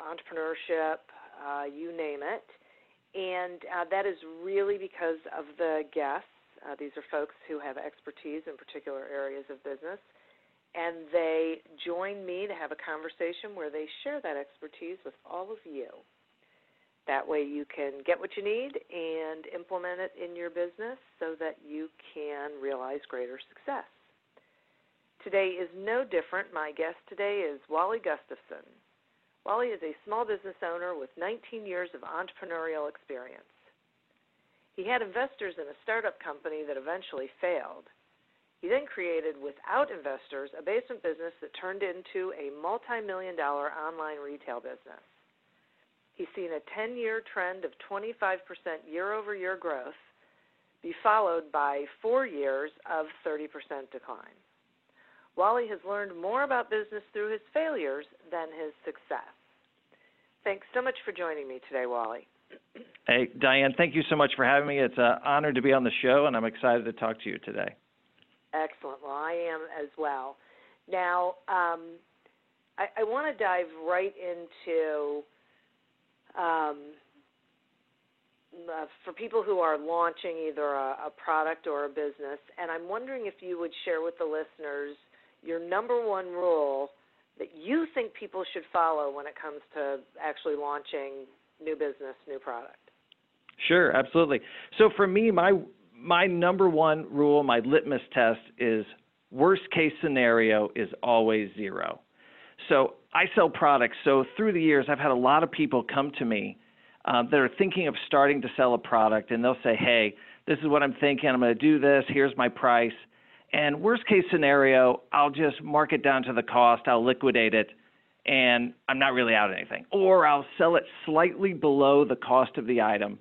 entrepreneurship, uh, you name it. And uh, that is really because of the guests. Uh, these are folks who have expertise in particular areas of business. And they join me to have a conversation where they share that expertise with all of you. That way, you can get what you need and implement it in your business so that you can realize greater success. Today is no different. My guest today is Wally Gustafson. Wally is a small business owner with 19 years of entrepreneurial experience. He had investors in a startup company that eventually failed. He then created, without investors, a basement business that turned into a multi million dollar online retail business. He's seen a 10 year trend of 25% year over year growth be followed by four years of 30% decline. Wally has learned more about business through his failures than his success. Thanks so much for joining me today, Wally. Hey, Diane, thank you so much for having me. It's an honor to be on the show, and I'm excited to talk to you today. Excellent. Well, I am as well. Now, um, I, I want to dive right into um, uh, for people who are launching either a, a product or a business, and I'm wondering if you would share with the listeners your number one rule that you think people should follow when it comes to actually launching new business, new product? Sure, absolutely. So for me, my my number one rule, my litmus test is worst case scenario is always zero. So I sell products. So through the years, I've had a lot of people come to me uh, that are thinking of starting to sell a product, and they'll say, "Hey, this is what I'm thinking. I'm going to do this. Here's my price." And worst case scenario, I'll just mark it down to the cost, I'll liquidate it, and I'm not really out anything. Or I'll sell it slightly below the cost of the item,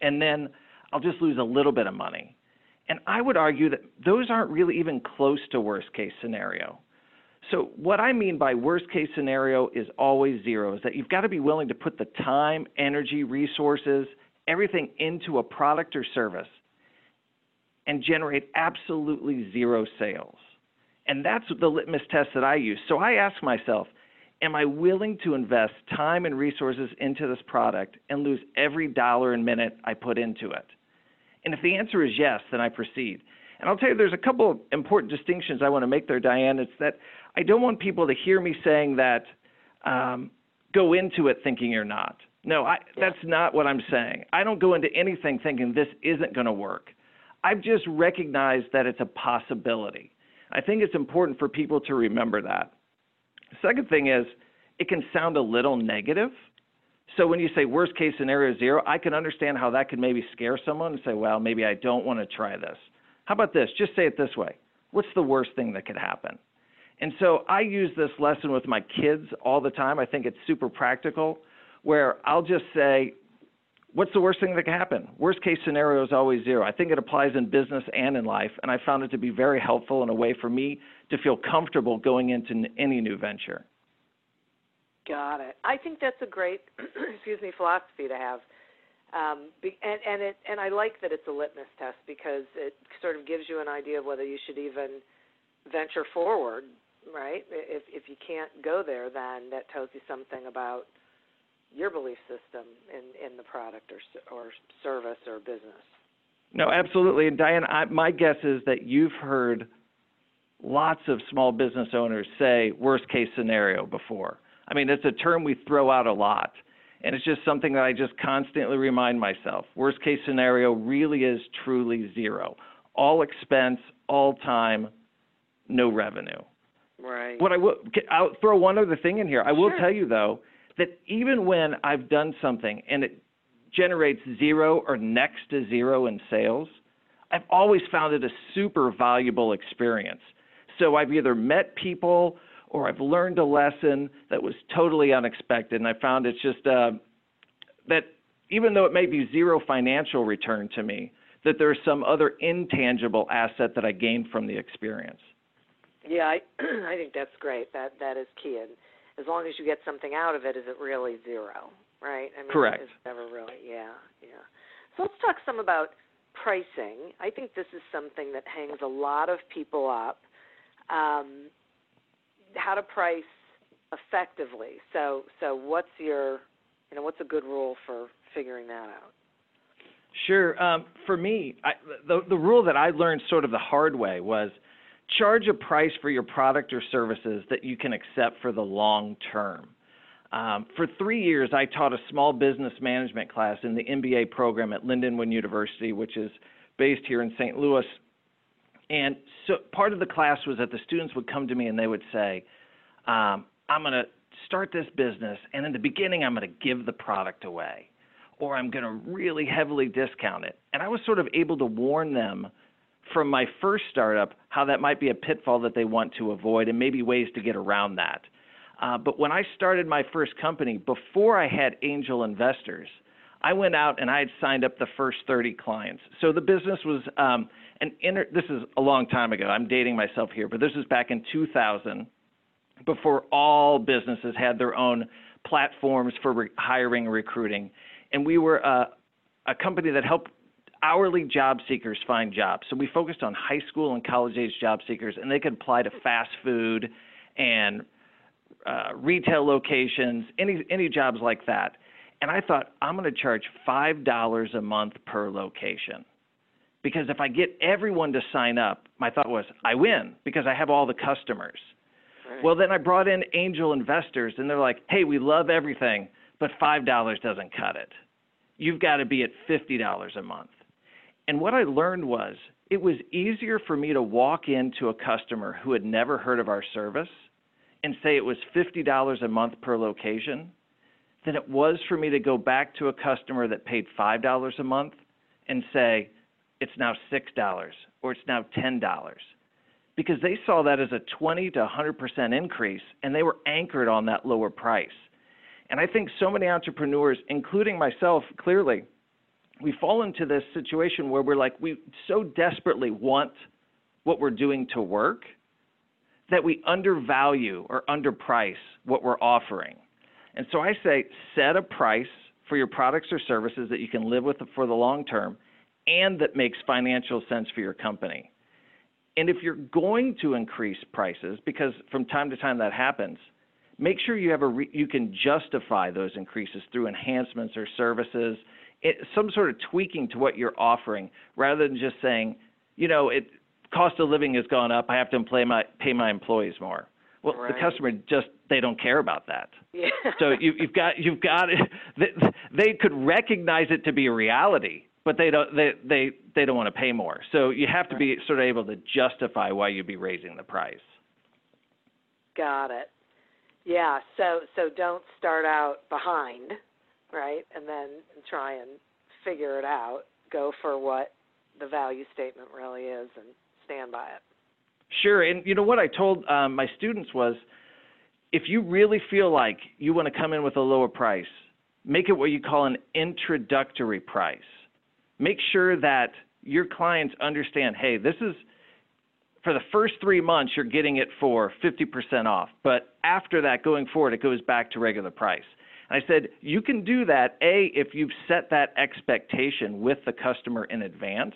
and then I'll just lose a little bit of money. And I would argue that those aren't really even close to worst case scenario. So, what I mean by worst case scenario is always zero, is that you've got to be willing to put the time, energy, resources, everything into a product or service and generate absolutely zero sales. And that's the litmus test that I use. So I ask myself, am I willing to invest time and resources into this product and lose every dollar and minute I put into it? And if the answer is yes, then I proceed. And I'll tell you, there's a couple of important distinctions I want to make there, Diane. It's that I don't want people to hear me saying that um, go into it thinking you're not. No, I, that's not what I'm saying. I don't go into anything thinking this isn't going to work. I've just recognized that it's a possibility. I think it's important for people to remember that. Second thing is, it can sound a little negative. So when you say worst case scenario zero, I can understand how that could maybe scare someone and say, well, maybe I don't want to try this. How about this? Just say it this way What's the worst thing that could happen? And so I use this lesson with my kids all the time. I think it's super practical, where I'll just say, What's the worst thing that can happen? Worst case scenario is always zero. I think it applies in business and in life, and I found it to be very helpful in a way for me to feel comfortable going into any new venture. Got it. I think that's a great, excuse me, philosophy to have. Um, and and it and I like that it's a litmus test because it sort of gives you an idea of whether you should even venture forward, right? If if you can't go there, then that tells you something about your belief system in in the product or or service or business. No, absolutely. And Diane, I, my guess is that you've heard lots of small business owners say worst case scenario before. I mean, it's a term we throw out a lot. And it's just something that I just constantly remind myself. Worst case scenario really is truly zero. All expense, all time, no revenue. Right. What I will, I'll throw one other thing in here. I will sure. tell you though that even when I've done something and it generates zero or next to zero in sales, I've always found it a super valuable experience. So I've either met people or I've learned a lesson that was totally unexpected. And I found it's just uh, that even though it may be zero financial return to me, that there's some other intangible asset that I gained from the experience. Yeah, I I think that's great. That that is key. And as long as you get something out of it, is it really zero? Right? I mean, Correct. It's never really. Yeah, yeah. So let's talk some about pricing. I think this is something that hangs a lot of people up. Um, how to price effectively. So so what's your you know what's a good rule for figuring that out? Sure. Um, for me, I, the the rule that I learned sort of the hard way was charge a price for your product or services that you can accept for the long term. Um, for three years, I taught a small business management class in the MBA program at Lindenwood University, which is based here in St. Louis. And so part of the class was that the students would come to me and they would say, um, I'm going to start this business, and in the beginning, I'm going to give the product away, or I'm going to really heavily discount it. And I was sort of able to warn them from my first startup how that might be a pitfall that they want to avoid and maybe ways to get around that. Uh, but when I started my first company, before I had angel investors, I went out and I had signed up the first 30 clients. So the business was um, an inter. This is a long time ago. I'm dating myself here, but this is back in 2000, before all businesses had their own platforms for re- hiring and recruiting, and we were uh, a company that helped hourly job seekers find jobs. So we focused on high school and college age job seekers, and they could apply to fast food and uh, retail locations, any any jobs like that. And I thought, I'm going to charge $5 a month per location. Because if I get everyone to sign up, my thought was, I win because I have all the customers. Right. Well, then I brought in angel investors, and they're like, hey, we love everything, but $5 doesn't cut it. You've got to be at $50 a month. And what I learned was it was easier for me to walk into a customer who had never heard of our service and say it was $50 a month per location than it was for me to go back to a customer that paid $5 a month and say, it's now $6 or it's now $10 because they saw that as a 20 to 100% increase and they were anchored on that lower price. And I think so many entrepreneurs, including myself, clearly, we fall into this situation where we're like, we so desperately want what we're doing to work that we undervalue or underprice what we're offering. And so I say set a price for your products or services that you can live with for the long term and that makes financial sense for your company. And if you're going to increase prices, because from time to time that happens, make sure you have a re- you can justify those increases through enhancements or services, it, some sort of tweaking to what you're offering, rather than just saying, you know, it cost of living has gone up, I have to pay my pay my employees more. Well, right. the customer just they don't care about that. Yeah. so you, you've got you've got they, they could recognize it to be a reality, but they don't they they they don't want to pay more. So you have to be sort of able to justify why you'd be raising the price. Got it. Yeah. So so don't start out behind, right, and then try and figure it out. Go for what the value statement really is and stand by it. Sure, and you know what I told um, my students was, if you really feel like you want to come in with a lower price, make it what you call an introductory price. Make sure that your clients understand, hey, this is for the first three months you're getting it for 50% off, but after that, going forward, it goes back to regular price. And I said, you can do that, A, if you've set that expectation with the customer in advance,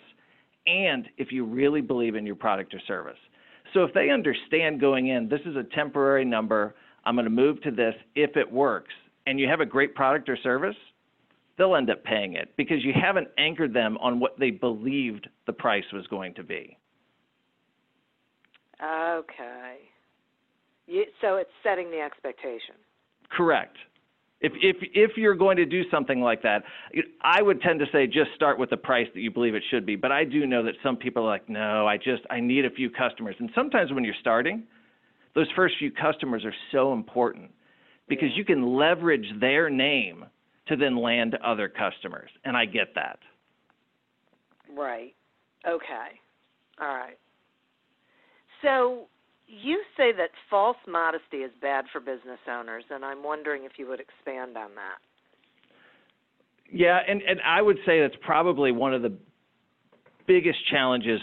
and if you really believe in your product or service. So if they understand going in, this is a temporary number, I'm going to move to this if it works, and you have a great product or service, they'll end up paying it because you haven't anchored them on what they believed the price was going to be. Okay. You, so it's setting the expectation. Correct. If if if you're going to do something like that, I would tend to say just start with the price that you believe it should be. But I do know that some people are like, no, I just I need a few customers. And sometimes when you're starting, those first few customers are so important because you can leverage their name to then land other customers. And I get that. Right. Okay. All right. So you say that false modesty is bad for business owners, and I'm wondering if you would expand on that. Yeah, and, and I would say that's probably one of the biggest challenges,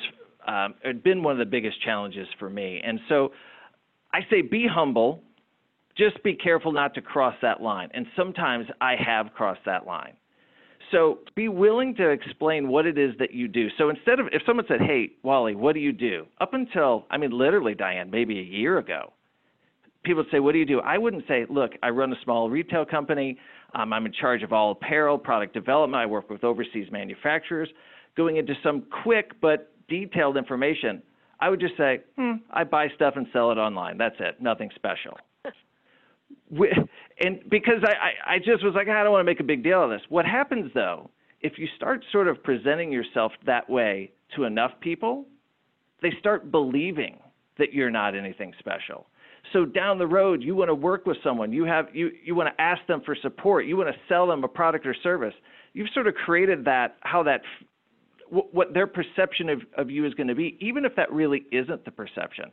um, it's been one of the biggest challenges for me. And so I say be humble, just be careful not to cross that line. And sometimes I have crossed that line. So be willing to explain what it is that you do. So instead of if someone said, "Hey, Wally, what do you do?" Up until I mean, literally, Diane, maybe a year ago, people would say, "What do you do?" I wouldn't say, "Look, I run a small retail company. Um, I'm in charge of all apparel, product development. I work with overseas manufacturers." Going into some quick but detailed information, I would just say, hmm, "I buy stuff and sell it online. That's it. Nothing special." and because I, I, just was like, ah, I don't want to make a big deal of this. What happens though, if you start sort of presenting yourself that way to enough people, they start believing that you're not anything special. So down the road, you want to work with someone, you have you you want to ask them for support, you want to sell them a product or service. You've sort of created that how that what their perception of, of you is going to be, even if that really isn't the perception.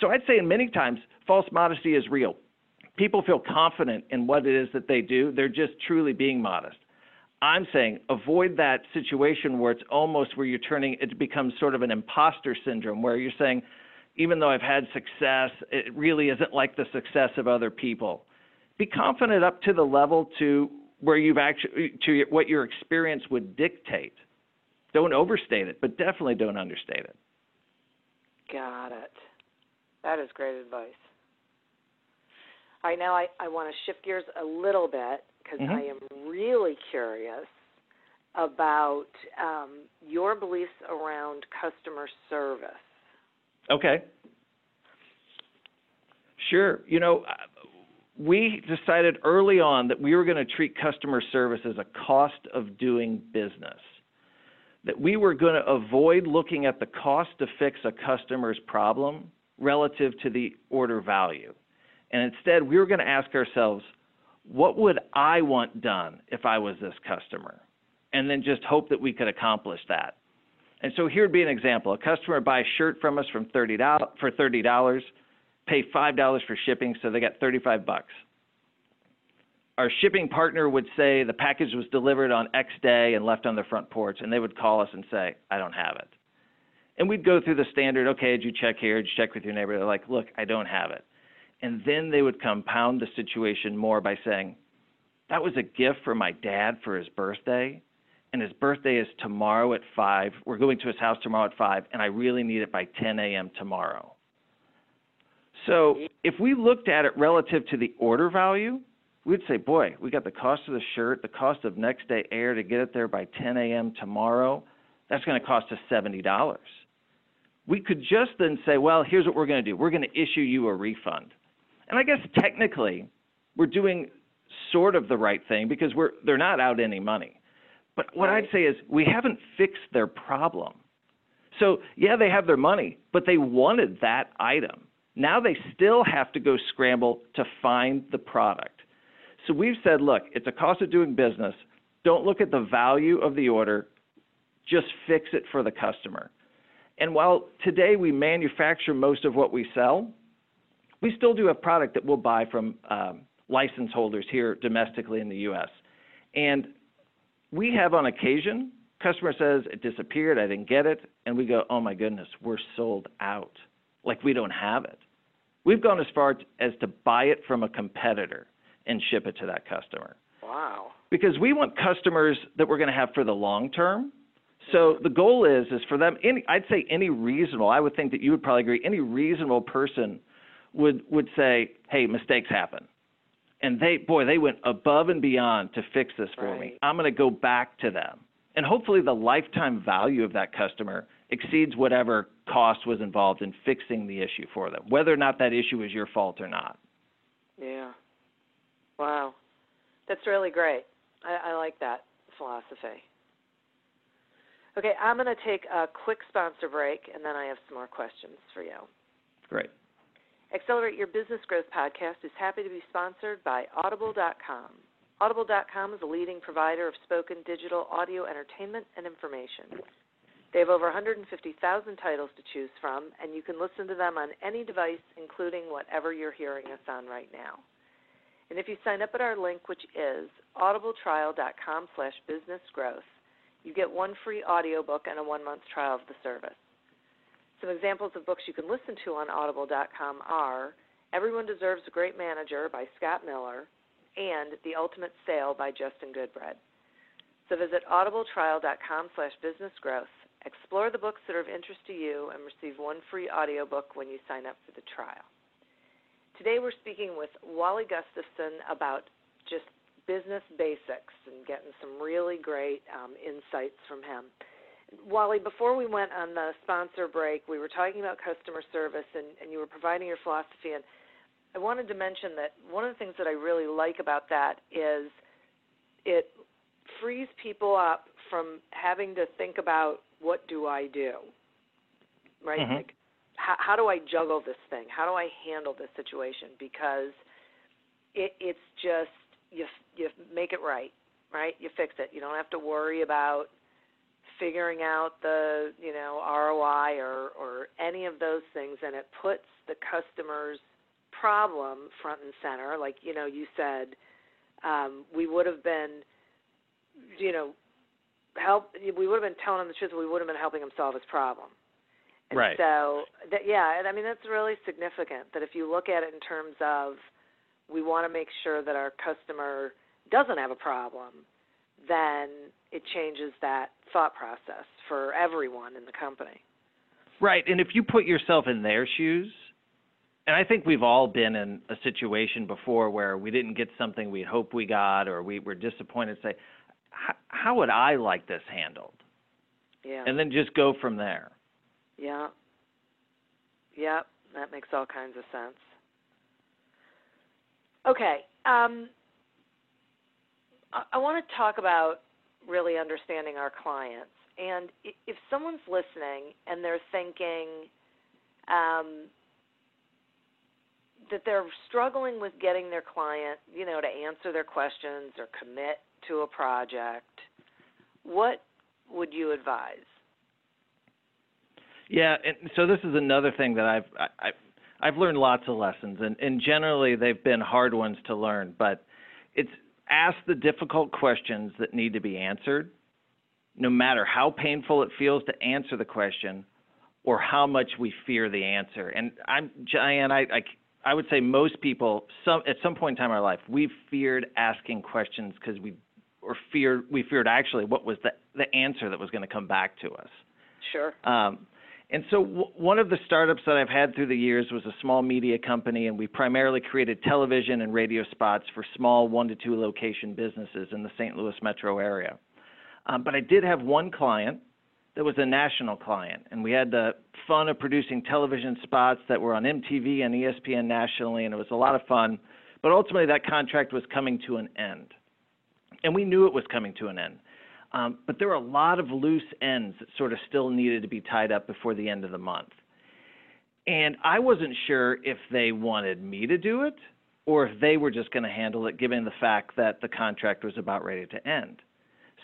So I'd say in many times, false modesty is real people feel confident in what it is that they do. They're just truly being modest. I'm saying avoid that situation where it's almost where you're turning it becomes sort of an imposter syndrome where you're saying, even though I've had success, it really isn't like the success of other people. Be confident up to the level to where you've actually to what your experience would dictate. Don't overstate it, but definitely don't understate it. Got it. That is great advice. Right, now I, I want to shift gears a little bit because mm-hmm. I am really curious about um, your beliefs around customer service. Okay. Sure. You know, uh, we decided early on that we were going to treat customer service as a cost of doing business. That we were going to avoid looking at the cost to fix a customer's problem relative to the order value. And instead, we were going to ask ourselves, what would I want done if I was this customer? And then just hope that we could accomplish that. And so here would be an example. A customer buy a shirt from us from $30 for $30, pay $5 for shipping, so they got 35 bucks. Our shipping partner would say the package was delivered on X day and left on the front porch, and they would call us and say, I don't have it. And we'd go through the standard, okay, did you check here? Did you check with your neighbor? They're like, look, I don't have it. And then they would compound the situation more by saying, That was a gift for my dad for his birthday. And his birthday is tomorrow at 5. We're going to his house tomorrow at 5, and I really need it by 10 a.m. tomorrow. So if we looked at it relative to the order value, we'd say, boy, we got the cost of the shirt, the cost of next day air to get it there by 10 a.m. tomorrow. That's going to cost us $70. We could just then say, well, here's what we're going to do we're going to issue you a refund And I guess technically, we're doing sort of the right thing because we're they're not out any money. But what. I'd say is we haven't fixed their problem. So, yeah, they have their money, but they wanted that item. Now they still have to go scramble to find the product. So we've said, look, it's a cost of doing business. Don't look at the value of the order, just fix it for the customer. And while today we manufacture most of what we sell, we still do have product that we'll buy from um, license holders here domestically in the U.S. And we have on occasion, customer says it disappeared, I didn't get it, and we go, oh my goodness, we're sold out. Like we don't have it. We've gone as far as to buy it from a competitor and ship it to that customer Wow. because we want customers that we're going to have for the long term. So the goal is is for them any I'd say any reasonable I would think that you would probably agree any reasonable person would would say, "Hey, mistakes happen." And they boy, they went above and beyond to fix this for me. I'm going to go back to them. And hopefully the lifetime value of that customer exceeds whatever cost was involved in fixing the issue for them, whether or not that issue was your fault or not. Yeah. Wow. That's really great. I, I like that philosophy. Okay, I'm going to take a quick sponsor break, and then I have some more questions for you. Great. Accelerate Your Business Growth podcast is happy to be sponsored by Audible.com. Audible.com is a leading provider of spoken digital audio entertainment and information. They have over 150,000 titles to choose from, and you can listen to them on any device, including whatever you're hearing us on right now. And if you sign up at our link, which is audibletrial.com slash businessgrowth, you get one free audiobook and a one-month trial of the service. Some examples of books you can listen to on audible.com are Everyone Deserves a Great Manager by Scott Miller and The Ultimate Sale by Justin Goodbread. So visit audibletrial.com slash businessgrowth. Explore the books that are of interest to you and receive one free audiobook when you sign up for the trial. Today we're speaking with Wally Gustafson about just business basics and getting some really great um, insights from him. Wally, before we went on the sponsor break, we were talking about customer service and, and you were providing your philosophy. And I wanted to mention that one of the things that I really like about that is it frees people up from having to think about what do I do, right? Mhm. Like, how, how do I juggle this thing? How do I handle this situation? Because it, it's just you you make it right, right? You fix it. You don't have to worry about figuring out the you know ROI or or any of those things, and it puts the customer's problem front and center. Like you know, you said um, we would have been, you know, help. We would have been telling him the truth. We would have been helping him solve his problem. And Right. So that yeah, and I mean that's really significant. That if you look at it in terms of we want to make sure that our customer doesn't have a problem, then it changes that thought process for everyone in the company. Right. And if you put yourself in their shoes, and I think we've all been in a situation before where we didn't get something we hoped we got or we were disappointed, say, how would I like this handled? Yeah. And then just go from there. Yeah. Yep, that makes all kinds of sense. Okay. Um, I, I want to talk about really understanding our clients. And if someone's listening and they're thinking um, that they're struggling with getting their client, you know, to answer their questions or commit to a project, what would you advise? Yeah, and so this is another thing that I've I, I've learned lots of lessons, and, and generally they've been hard ones to learn. But it's ask the difficult questions that need to be answered, no matter how painful it feels to answer the question, or how much we fear the answer. And I'm Diane, I, I I would say most people some at some point in time in our life we've feared asking questions because we or feared we feared actually what was the the answer that was going to come back to us. Sure. Um, and so, w- one of the startups that I've had through the years was a small media company, and we primarily created television and radio spots for small one to two location businesses in the St. Louis metro area. Um, but I did have one client that was a national client, and we had the fun of producing television spots that were on MTV and ESPN nationally, and it was a lot of fun. But ultimately, that contract was coming to an end, and we knew it was coming to an end. Um, but there were a lot of loose ends that sort of still needed to be tied up before the end of the month. And I wasn't sure if they wanted me to do it or if they were just going to handle it, given the fact that the contract was about ready to end.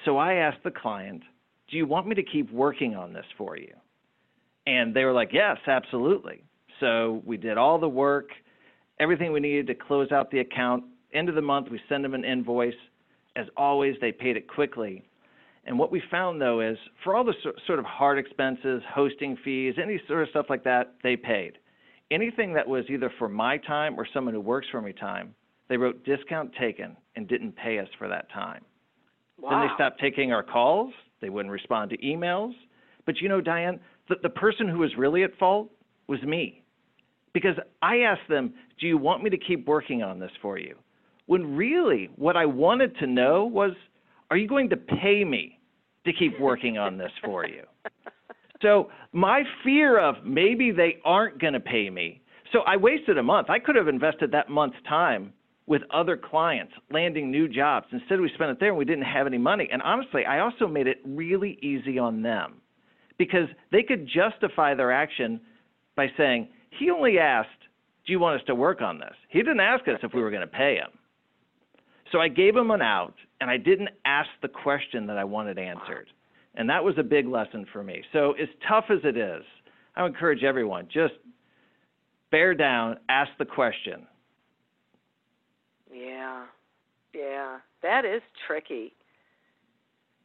So I asked the client, Do you want me to keep working on this for you? And they were like, Yes, absolutely. So we did all the work, everything we needed to close out the account. End of the month, we send them an invoice. As always, they paid it quickly. And what we found though is for all the sort of hard expenses, hosting fees, any sort of stuff like that, they paid. Anything that was either for my time or someone who works for me time, they wrote discount taken and didn't pay us for that time. Wow. Then they stopped taking our calls. They wouldn't respond to emails. But you know, Diane, the, the person who was really at fault was me. Because I asked them, Do you want me to keep working on this for you? When really what I wanted to know was, Are you going to pay me to keep working on this for you? So my fear of maybe they aren't going to pay me. So I wasted a month. I could have invested that month's time with other clients, landing new jobs. Instead, we spent it there and we didn't have any money. And honestly, I also made it really easy on them because they could justify their action by saying, he only asked, Do you want us to work on this? He didn't ask us if we were going to pay him. So I gave him an out and I didn't ask the question that I wanted answered. And that was a big lesson for me. So, as tough as it is, I encourage everyone just bear down, ask the question. Yeah, yeah, that is tricky.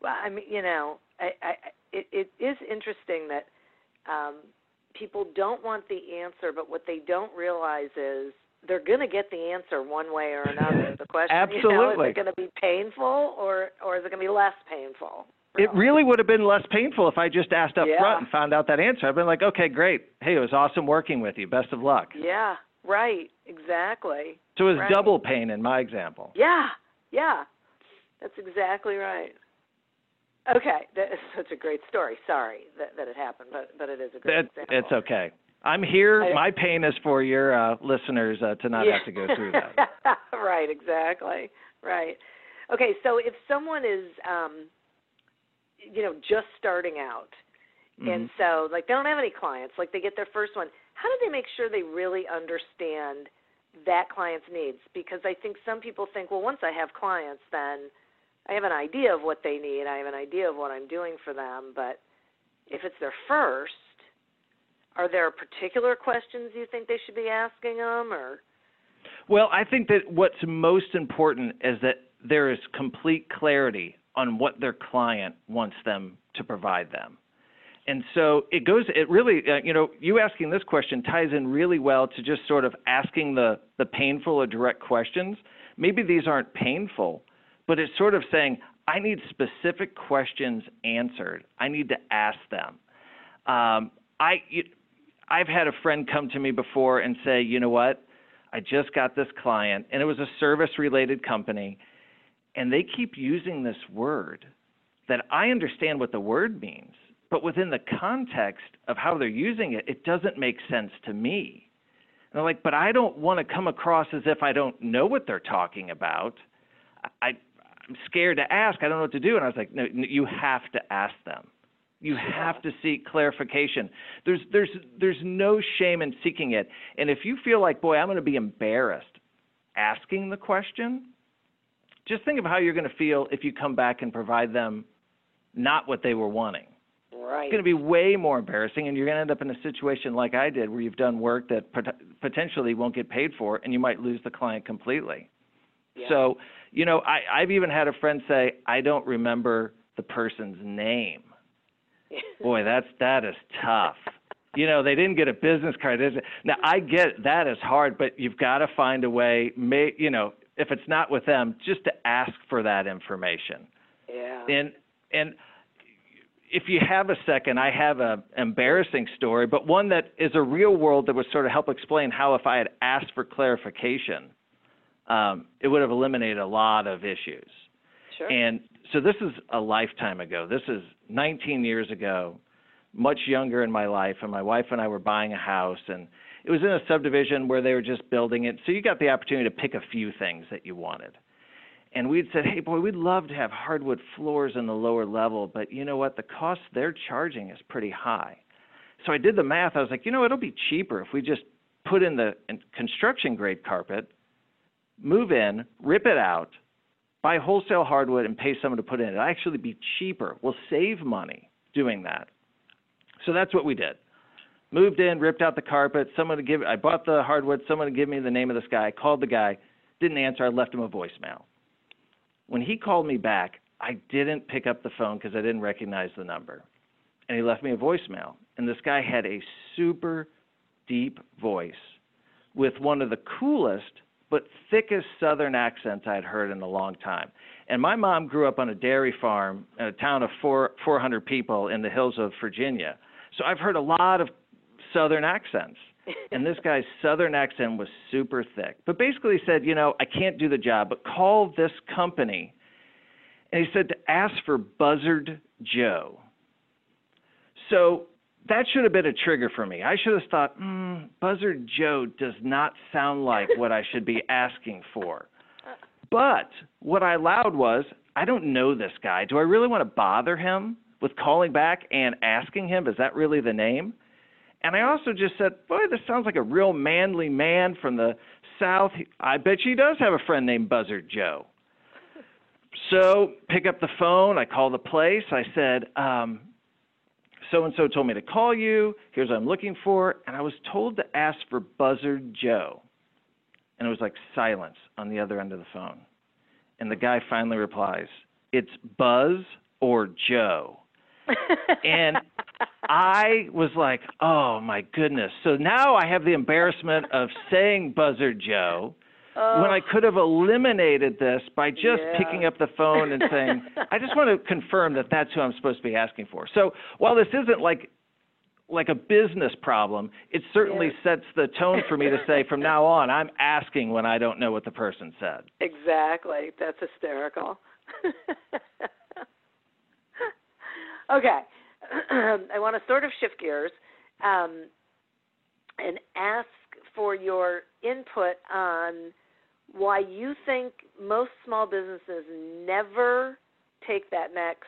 Well, I mean, you know, I, I, it, it is interesting that um, people don't want the answer, but what they don't realize is they're going to get the answer one way or another. The question, Absolutely, you know, is it going to be painful or or is it going to be less painful? It really would have been less painful if I just asked up Yeah. front and found out that answer. I've been like, okay, great. Hey, it was awesome working with you. Best of luck. Yeah, right, exactly. So it was Right. double pain in my example. Yeah, yeah, that's exactly right. Okay, that is such a great story. Sorry that that it happened, but but it is a great example. it's okay. I'm here. My pain is for your uh, listeners uh, to not Yeah. have to go through that. right, exactly. Right. Okay, so if someone is um you know, just starting out and Mhm. so like they don't have any clients, like they get their first one, how do they make sure they really understand that client's needs? Because I think some people think, well, once I have clients then I have an idea of what they need, I have an idea of what I'm doing for them, but if it's their first, are there particular questions you think they should be asking them or Well, I think that what's most important is that there is complete clarity on what their client wants them to provide them. And so it goes, it really, uh, you know, you asking this question ties in really well to just sort of asking the, the painful or direct questions. Maybe these aren't painful, but it's sort of saying, I need specific questions answered. I need to ask them. Um, I, I've had a friend come to me before and say, you know what? I just got this client, and it was a service related company, and they keep using this word that I understand what the word means, but within the context of how they're using it, it doesn't make sense to me. And I'm like, but I don't want to come across as if I don't know what they're talking about. I, I'm scared to ask. I don't know what to do. And I was like, no, you have to ask them. You have to seek clarification. There's there's there's no shame in seeking it. And if you feel like, boy, I'm going to be embarrassed asking the question, just think of how you're going to feel if you come back and provide them not what they were wanting. right. It's going to be way more embarrassing, and you're going to end up in a situation like I did, where you've done work that pot- potentially won't get paid for, and you might lose the client completely. Yeah. So, you know, I, I've even had a friend say, "I don't remember the person's name." Boy, that's that is tough. You know, they didn't get a business card. Is it? Now I get that is hard, but you've got to find a way. May you know, if it's not with them, just to ask for that information. yeah. And and if you have a second, I have a embarrassing story, but one that is a real world that would sort of help explain how if I had asked for clarification, um, it would have eliminated a lot of issues. Sure. And so this is a lifetime ago. This is 19 years ago, much younger in my life. And my wife and I were buying a house, and it was in a subdivision where they were just building it. So you got the opportunity to pick a few things that you wanted. And we'd said, hey, boy, we'd love to have hardwood floors in the lower level, but you know what? The cost they're charging is pretty high. So I did the math. I was like, you know, it'll be cheaper if we just put in the construction grade carpet, move in, rip it out, buy wholesale hardwood, and pay someone to put in. It'll actually be cheaper. We'll save money doing that. So that's what we did. Moved in, ripped out the carpet. Someone to give. I bought the hardwood. Someone to give me the name of this guy. I called the guy. Didn't answer. I left him a voicemail. When he called me back, I didn't pick up the phone because I didn't recognize the number. And he left me a voicemail. And this guy had a super deep voice with one of the coolest but thickest southern accents I'd heard in a long time. And my mom grew up on a dairy farm in a town of four, 400 people in the hills of Virginia. So I've heard a lot of southern accents. and this guy's southern accent was super thick. But basically he said, you know, I can't do the job, but call this company. And he said to ask for Buzzard Joe. So that should have been a trigger for me. I should have thought, mm, Buzzard Joe does not sound like what I should be asking for. But what I allowed was, I don't know this guy. Do I really want to bother him with calling back and asking him, is that really the name? And I also just said, boy, this sounds like a real manly man from the South. I bet he does have a friend named Buzzard Joe. So pick up the phone. I call the place. I said, um, so and so told me to call you. Here's what I'm looking for. And I was told to ask for Buzzard Joe. And it was like silence on the other end of the phone. And the guy finally replies, It's Buzz or Joe. and I was like, oh my goodness. So now I have the embarrassment of saying Buzzard Joe Oh, when I could have eliminated this by just Yeah. picking up the phone and saying, I just want to confirm that that's who I'm supposed to be asking for. So while this isn't like like a business problem, it certainly Yeah. sets the tone for me to say from now on, I'm asking when I don't know what the person said. exactly. That's hysterical. okay. I want to sort of shift gears um, and ask for your input on why you think most small businesses never take that next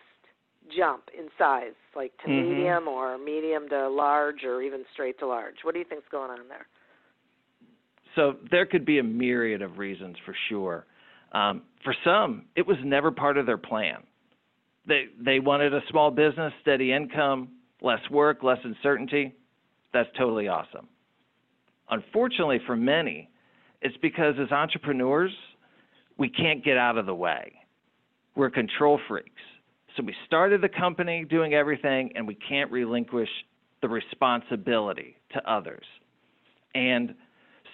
jump in size, like to Mhm. medium or medium to large or even straight to large. What do you think's going on there? So there could be a myriad of reasons for sure. Um, for some, it was never part of their plan. They they wanted a small business, steady income, less work, less uncertainty. That's totally awesome. Unfortunately, for many, it's because as entrepreneurs, we can't get out of the way. We're control freaks. So we started the company doing everything, and we can't relinquish the responsibility to others. And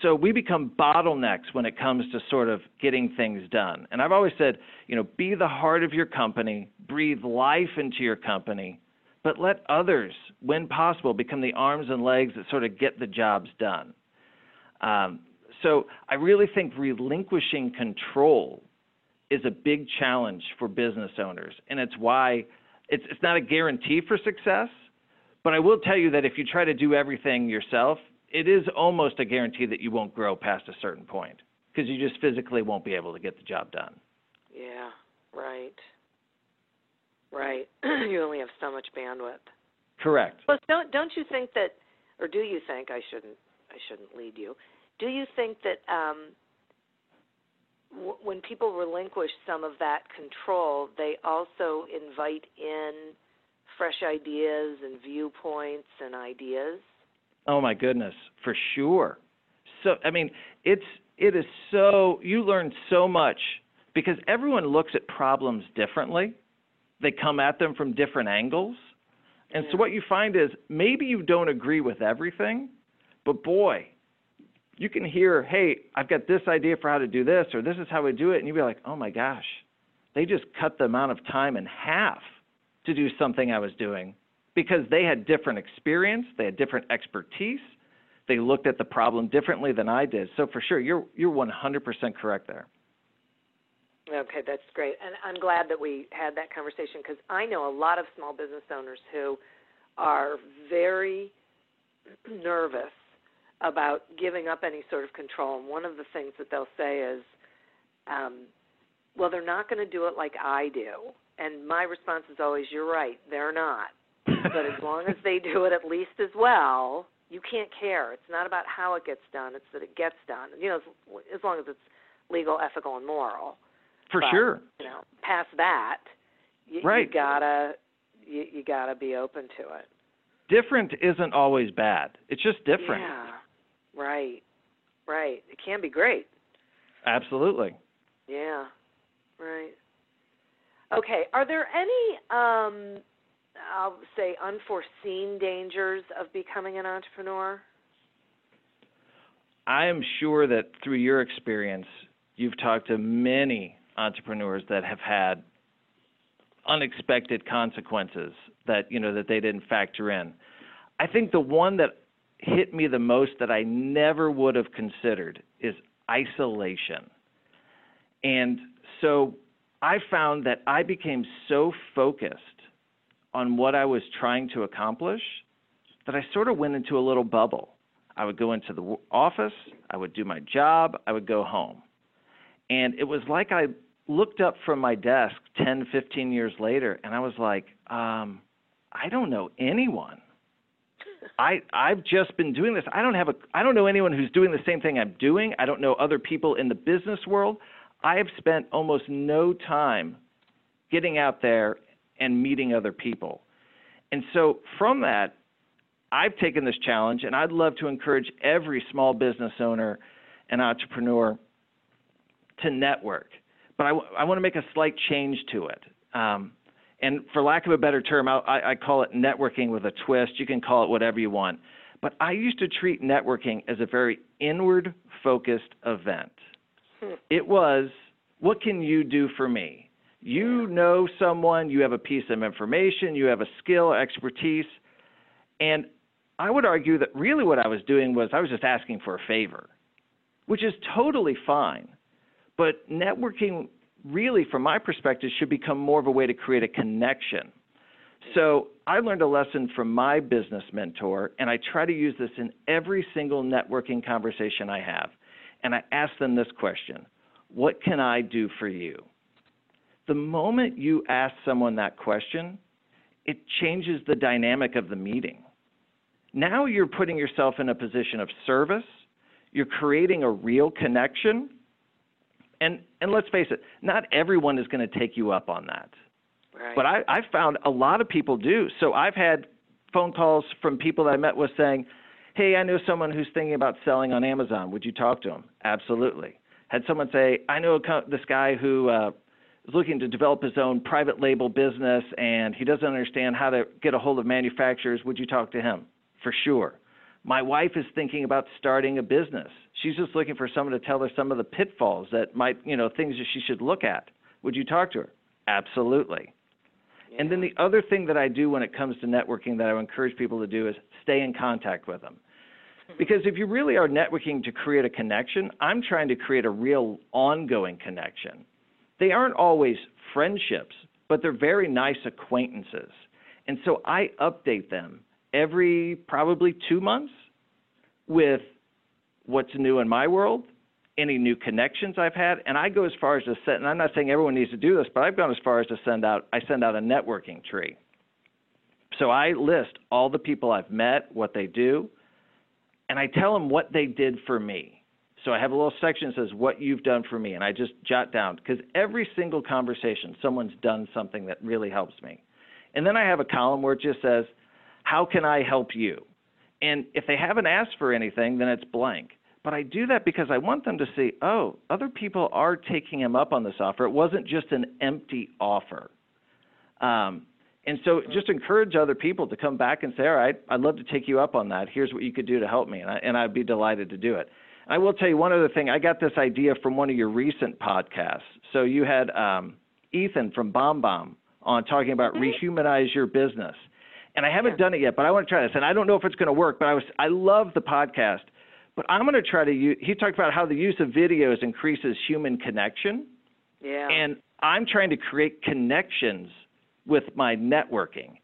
so we become bottlenecks when it comes to sort of getting things done. And I've always said, you know, be the heart of your company, breathe life into your company, but let others, when possible, become the arms and legs that sort of get the jobs done. Um, so I really think relinquishing control is a big challenge for business owners, and it's why it's it's not a guarantee for success. But I will tell you that if you try to do everything yourself, it is almost a guarantee that you won't grow past a certain point because you just physically won't be able to get the job done. Yeah, right. Right. you only have so much bandwidth. Correct. Plus, don't don't you think that, or do you think I shouldn't I shouldn't lead you? Do you think that um, w- when people relinquish some of that control, they also invite in fresh ideas and viewpoints and ideas? Oh my goodness, for sure. So I mean, it's it is so you learn so much because everyone looks at problems differently. They come at them from different angles. And so what you find is maybe you don't agree with everything, but boy, you can hear, "Hey, I've got this idea for how to do this or this is how we do it." And you'd be like, "Oh my gosh. They just cut the amount of time in half to do something I was doing." because they had different experience, they had different expertise, they looked at the problem differently than I did. So for sure, you're you're 100% correct there. Okay, that's great. And I'm glad that we had that conversation because I know a lot of small business owners who are very nervous about giving up any sort of control. And one of the things that they'll say is, um, well, they're not going to do it like I do. And my response is always, you're right, they're not. but as long as they do it at least as well, you can't care. It's not about how it gets done; it's that it gets done. You know, as, as long as it's legal, ethical, and moral. For but, sure. You know, past that, you, right. you gotta you, you gotta be open to it. Different isn't always bad. It's just different. Yeah. Right. Right. It can be great. Absolutely. Yeah. Right. Okay. Are there any um I'll say unforeseen dangers of becoming an entrepreneur? I am sure that through your experience, you've talked to many entrepreneurs that have had unexpected consequences that you know that they didn't factor in. I think the one that hit me the most that I never would have considered is isolation. And so I found that I became so focused on what I was trying to accomplish that I sort of went into a little bubble. I would go into the office, I would do my job, I would go home. And it was like I looked up from my desk 10, 15 years later, and I was like, um, I don't know anyone. I I've just been doing this. I don't have a I don't know anyone who's doing the same thing I'm doing. I don't know other people in the business world. I have spent almost no time getting out there and meeting other people. And so from that, I've taken this challenge and I'd love to encourage every small business owner and entrepreneur to network. But I, w- I want to make a slight change to it. Um, and for lack of a better term, I, I call it networking with a twist. You can call it whatever you want. But I used to treat networking as a very inward focused event. Hmm. It was, what can you do for me? You know someone, you have a piece of information, you have a skill, expertise. And I would argue that really what I was doing was I was just asking for a favor, which is totally fine. But networking really, from my perspective, should become more of a way to create a connection. So I learned a lesson from my business mentor, and I try to use this in every single networking conversation I have. And I ask them this question What can I do for you? The moment you ask someone that question, it changes the dynamic of the meeting. Now you're putting yourself in a position of service, you're creating a real connection, and and let's face it, not everyone is going to take you up on that. Right. But I, I found a lot of people do. So I've had phone calls from people that I met with saying, "Hey, I know someone who's thinking about selling on Amazon. Would you talk to him?" Absolutely. Had someone say, "I know this guy who uh, is looking to develop his own private label business, and he doesn't understand how to get a hold of manufacturers. Would you talk to him?" For sure. My wife is thinking about starting a business. She's just looking for someone to tell her some of the pitfalls that might, you know, things that she should look at. Would you talk to her? Absolutely. Yeah. And then the other thing that I do when it comes to networking that I encourage people to do is stay in contact with them. Hmm. Because if you really are networking to create a connection, I'm trying to create a real ongoing connection. They aren't always friendships, but they're very nice acquaintances. And so I update them every probably two months with what's new in my world, any new connections I've had, and I go as far as to set. And I'm not saying everyone needs to do this, but I've gone as far as to send out. I send out a networking tree. So I list all the people I've met, what they do, and I tell them what they did for me. So I have a little section that says what you've done for me, and I just jot down because every single conversation, someone's done something that really helps me. And then I have a column where it just says, how can I help you? And if they haven't asked for anything, then it's blank. But I do that because I want them to see, oh, other people are taking him up on this offer. It wasn't just an empty offer. Um, and so just encourage other people to come back and say, all right, I'd love to take you up on that. Here's what you could do to help me. And, I, and I'd be delighted to do it. I will tell you one other thing. I got this idea from one of your recent podcasts. So you had um, Ethan from BombBomb on talking about mm-hmm. rehumanize your business and I haven't yeah. done it yet, but I want to try this. And I don't know if it's going to work, but I was I love the podcast, but I'm going to try to use. He talked about how the use of videos increases human connection, Yeah. And I'm trying to create connections with my networking.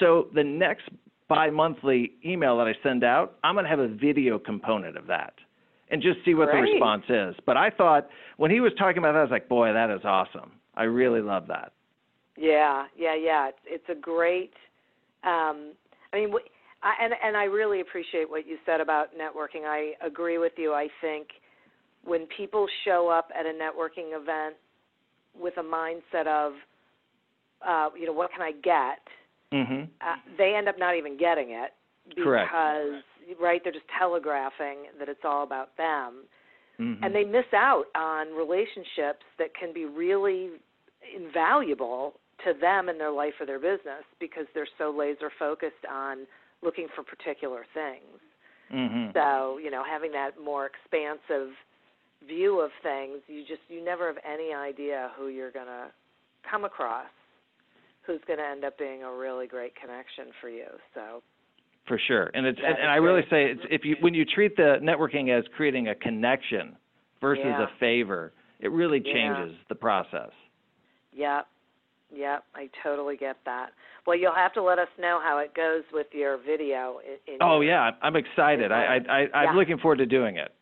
So the next bi monthly email that I send out, I'm going to have a video component of that and just see what the response is. But I thought when he was talking about that, I was like, boy, that is awesome. I really love that. Yeah, yeah, yeah. It's it's a great. Um, I mean, wh- I, and and I really appreciate what you said about networking. I agree with you. I think when people show up at a networking event with a mindset of, uh, you know, what can I get? hmm Uh, they end up not even getting it because Correct. right they're just telegraphing that it's all about them hmm and they miss out on relationships that can be really invaluable to them in their life or their business because they're so laser focused on looking for particular things. hmm So, you know, having that more expansive view of things, you just you never have any idea who you're going to come across who's going to end up being a really great connection for you. So, For sure, and it's and, and I really say it's if you when you treat the networking as creating a connection versus Yeah. a favor, it really Yeah. changes the process. Yep. Yep, I totally get that. Well, you'll have to let us know how it goes with your video. In, in Oh your- yeah, I'm excited. I, I, I I'm Yeah. looking forward to doing it.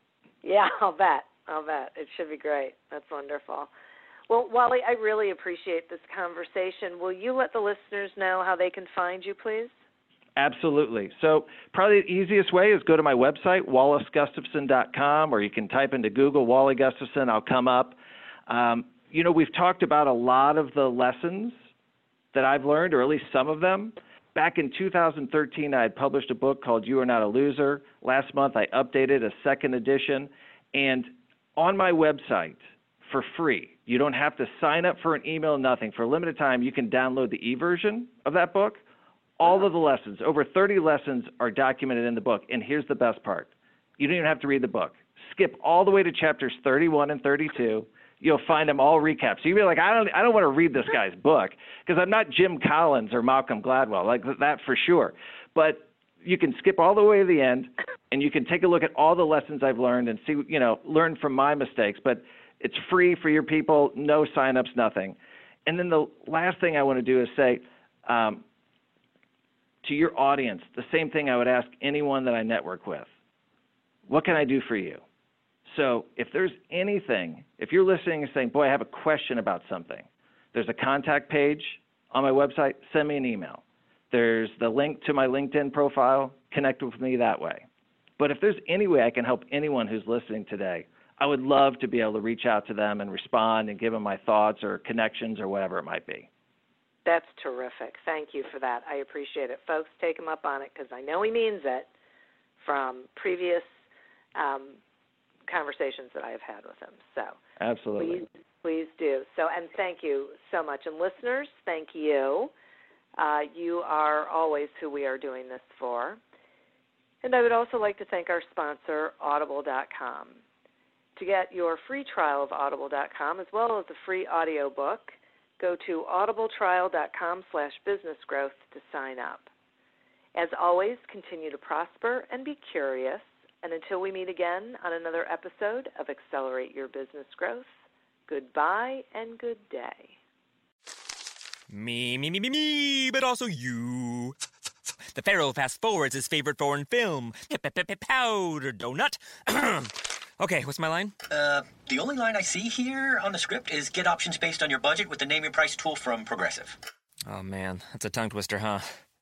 Yeah, I'll bet. I'll bet. It should be great. That's wonderful. Well, Wally, I really appreciate this conversation. Will you let the listeners know how they can find you, please? Absolutely. So probably the easiest way is go to my website, wallacegustafson.com, or you can type into Google Wally Gustafson. I'll come up. Um, you know, we've talked about a lot of the lessons that I've learned, or at least some of them. Back in 2013, I had published a book called You Are Not a Loser. Last month, I updated a second edition. And on my website, for free, you don't have to sign up for an email, nothing. For a limited time, you can download the e version of that book. All of the lessons, over 30 lessons, are documented in the book. And here's the best part you don't even have to read the book. Skip all the way to chapters 31 and 32. You'll find them all recapped. So you'll be like, I don't, I don't want to read this guy's book because I'm not Jim Collins or Malcolm Gladwell, like that for sure. But you can skip all the way to the end, and you can take a look at all the lessons I've learned and see, you know, learn from my mistakes. But it's free for your people, no signups, nothing. And then the last thing I want to do is say, um, to your audience, the same thing I would ask anyone that I network with. What can I do for you? So if there's anything, if you're listening and saying, boy, I have a question about something, there's a contact page on my website, send me an email. There's the link to my LinkedIn profile, connect with me that way. But if there's any way I can help anyone who's listening today, I would love to be able to reach out to them and respond and give them my thoughts or connections or whatever it might be. That's terrific. Thank you for that. I appreciate it. Folks, take him up on it because I know he means it from previous um, conversations that I have had with him. So Absolutely. please, please do. So, and thank you so much. And listeners, thank you. Uh, you are always who we are doing this for. And I would also like to thank our sponsor, Audible.com. To get your free trial of Audible.com as well as a free audiobook, go to audibletrial.com slash businessgrowth to sign up. As always, continue to prosper and be curious. And until we meet again on another episode of Accelerate Your Business Growth, goodbye and good day. Me, me, me, me, me, but also you. The Pharaoh fast forwards his favorite foreign film, Powder Donut. okay, what's my line? Uh, the only line I see here on the script is get options based on your budget with the name your price tool from Progressive. Oh man, that's a tongue twister, huh?